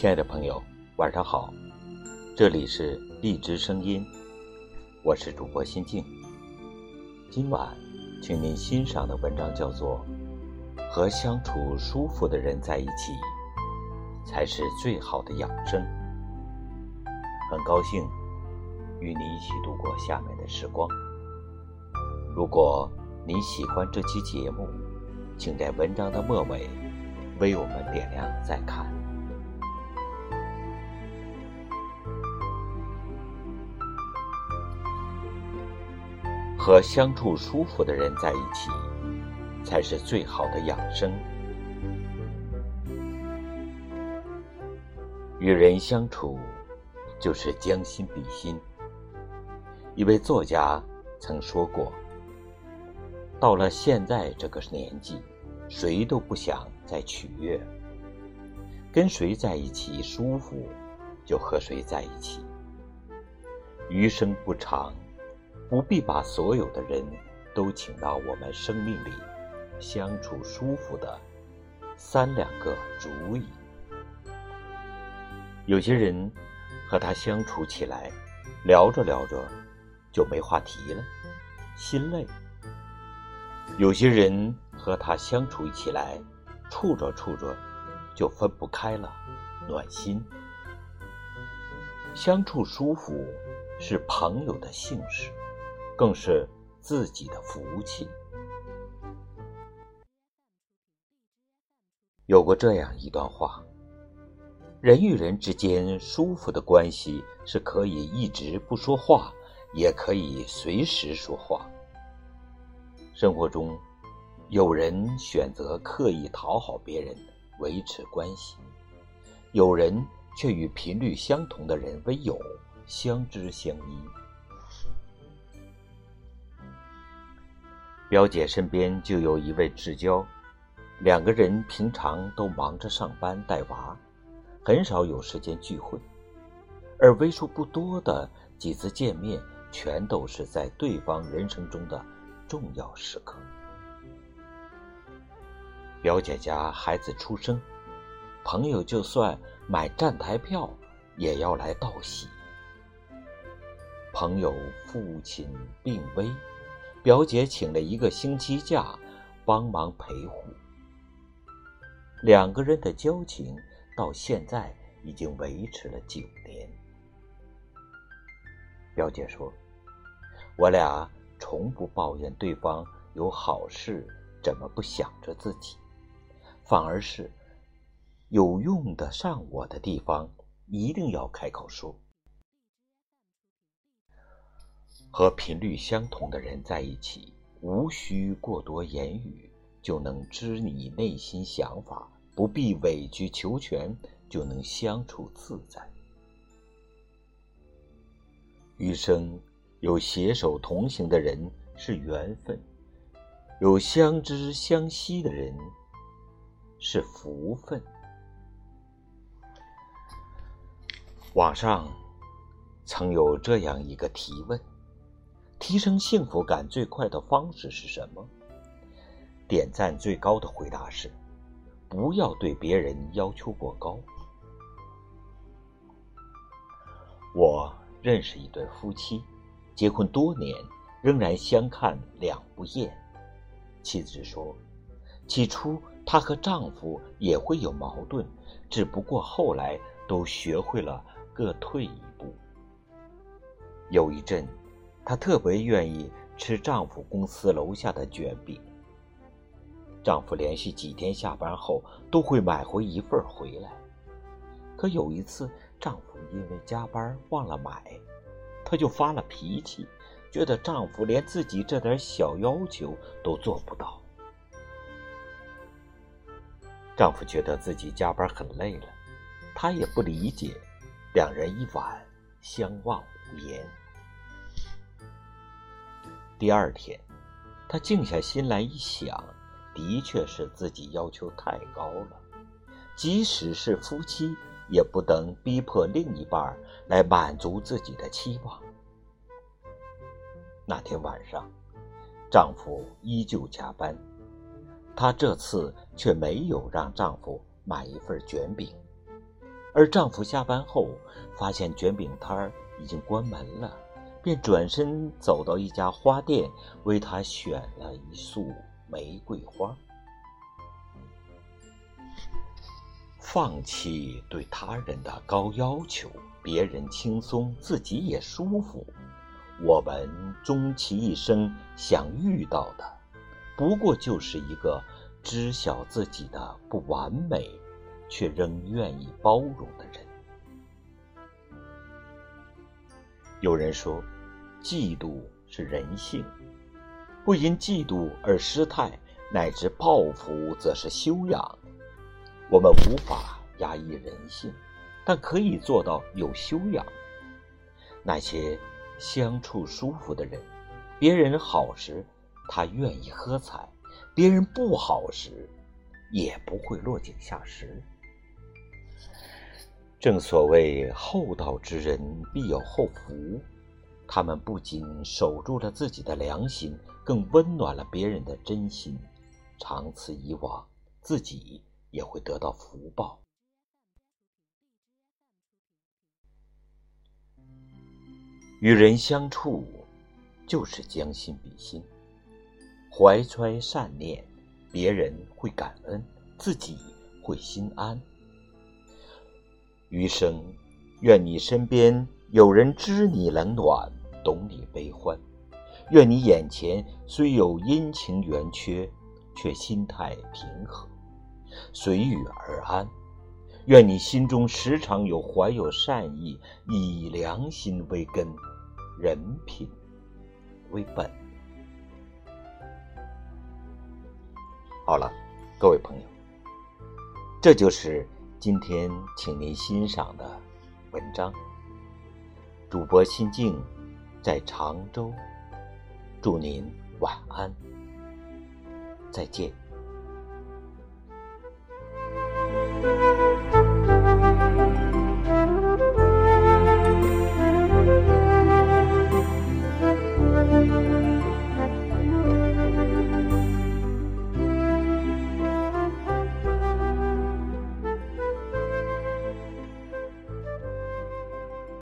亲爱的朋友，晚上好，这里是荔枝声音，我是主播心静。今晚，请您欣赏的文章叫做《和相处舒服的人在一起，才是最好的养生》。很高兴与你一起度过下面的时光。如果你喜欢这期节目，请在文章的末尾为我们点亮再看。和相处舒服的人在一起，才是最好的养生。与人相处，就是将心比心。一位作家曾说过：“到了现在这个年纪，谁都不想再取悦。跟谁在一起舒服，就和谁在一起。余生不长。”不必把所有的人都请到我们生命里，相处舒服的三两个足矣。有些人和他相处起来，聊着聊着就没话题了，心累；有些人和他相处起来，处着处着就分不开了，暖心。相处舒服是朋友的幸事。更是自己的福气。有过这样一段话：人与人之间舒服的关系是可以一直不说话，也可以随时说话。生活中，有人选择刻意讨好别人维持关系，有人却与频率相同的人为友，相知相依。表姐身边就有一位至交，两个人平常都忙着上班带娃，很少有时间聚会，而为数不多的几次见面，全都是在对方人生中的重要时刻。表姐家孩子出生，朋友就算买站台票，也要来道喜。朋友父亲病危。表姐请了一个星期假，帮忙陪护。两个人的交情到现在已经维持了九年。表姐说：“我俩从不抱怨对方有好事怎么不想着自己，反而是有用得上我的地方一定要开口说。”和频率相同的人在一起，无需过多言语，就能知你内心想法；不必委曲求全，就能相处自在。余生有携手同行的人是缘分，有相知相惜的人是福分。网上曾有这样一个提问。提升幸福感最快的方式是什么？点赞最高的回答是：不要对别人要求过高。我认识一对夫妻，结婚多年，仍然相看两不厌。妻子说，起初她和丈夫也会有矛盾，只不过后来都学会了各退一步。有一阵。她特别愿意吃丈夫公司楼下的卷饼。丈夫连续几天下班后都会买回一份回来。可有一次，丈夫因为加班忘了买，她就发了脾气，觉得丈夫连自己这点小要求都做不到。丈夫觉得自己加班很累了，她也不理解，两人一晚相望无言。第二天，她静下心来一想，的确是自己要求太高了。即使是夫妻，也不能逼迫另一半来满足自己的期望。那天晚上，丈夫依旧加班，她这次却没有让丈夫买一份卷饼。而丈夫下班后发现卷饼摊儿已经关门了，便转身走到一家花店，为她选了一束玫瑰花。放弃对他人的高要求，别人轻松，自己也舒服。我们终其一生想遇到的，不过就是一个知晓自己的不完美，却仍愿意包容的人。有人说，嫉妒是人性，不因嫉妒而失态，乃至报复，则是修养。我们无法压抑人性，但可以做到有修养。那些相处舒服的人，别人好时，他愿意喝彩；别人不好时，也不会落井下石。正所谓厚道之人必有厚福，他们不仅守住了自己的良心，更温暖了别人的真心。长此以往，自己。也会得到福报。与人相处，就是将心比心，怀揣善念，别人会感恩，自己会心安。余生，愿你身边有人知你冷暖，懂你悲欢；愿你眼前虽有阴晴圆缺，却心态平和。随遇而安，愿你心中时常有怀有善意，以良心为根，人品为本。好了，各位朋友，这就是今天请您欣赏的文章。主播心静在常州，祝您晚安，再见。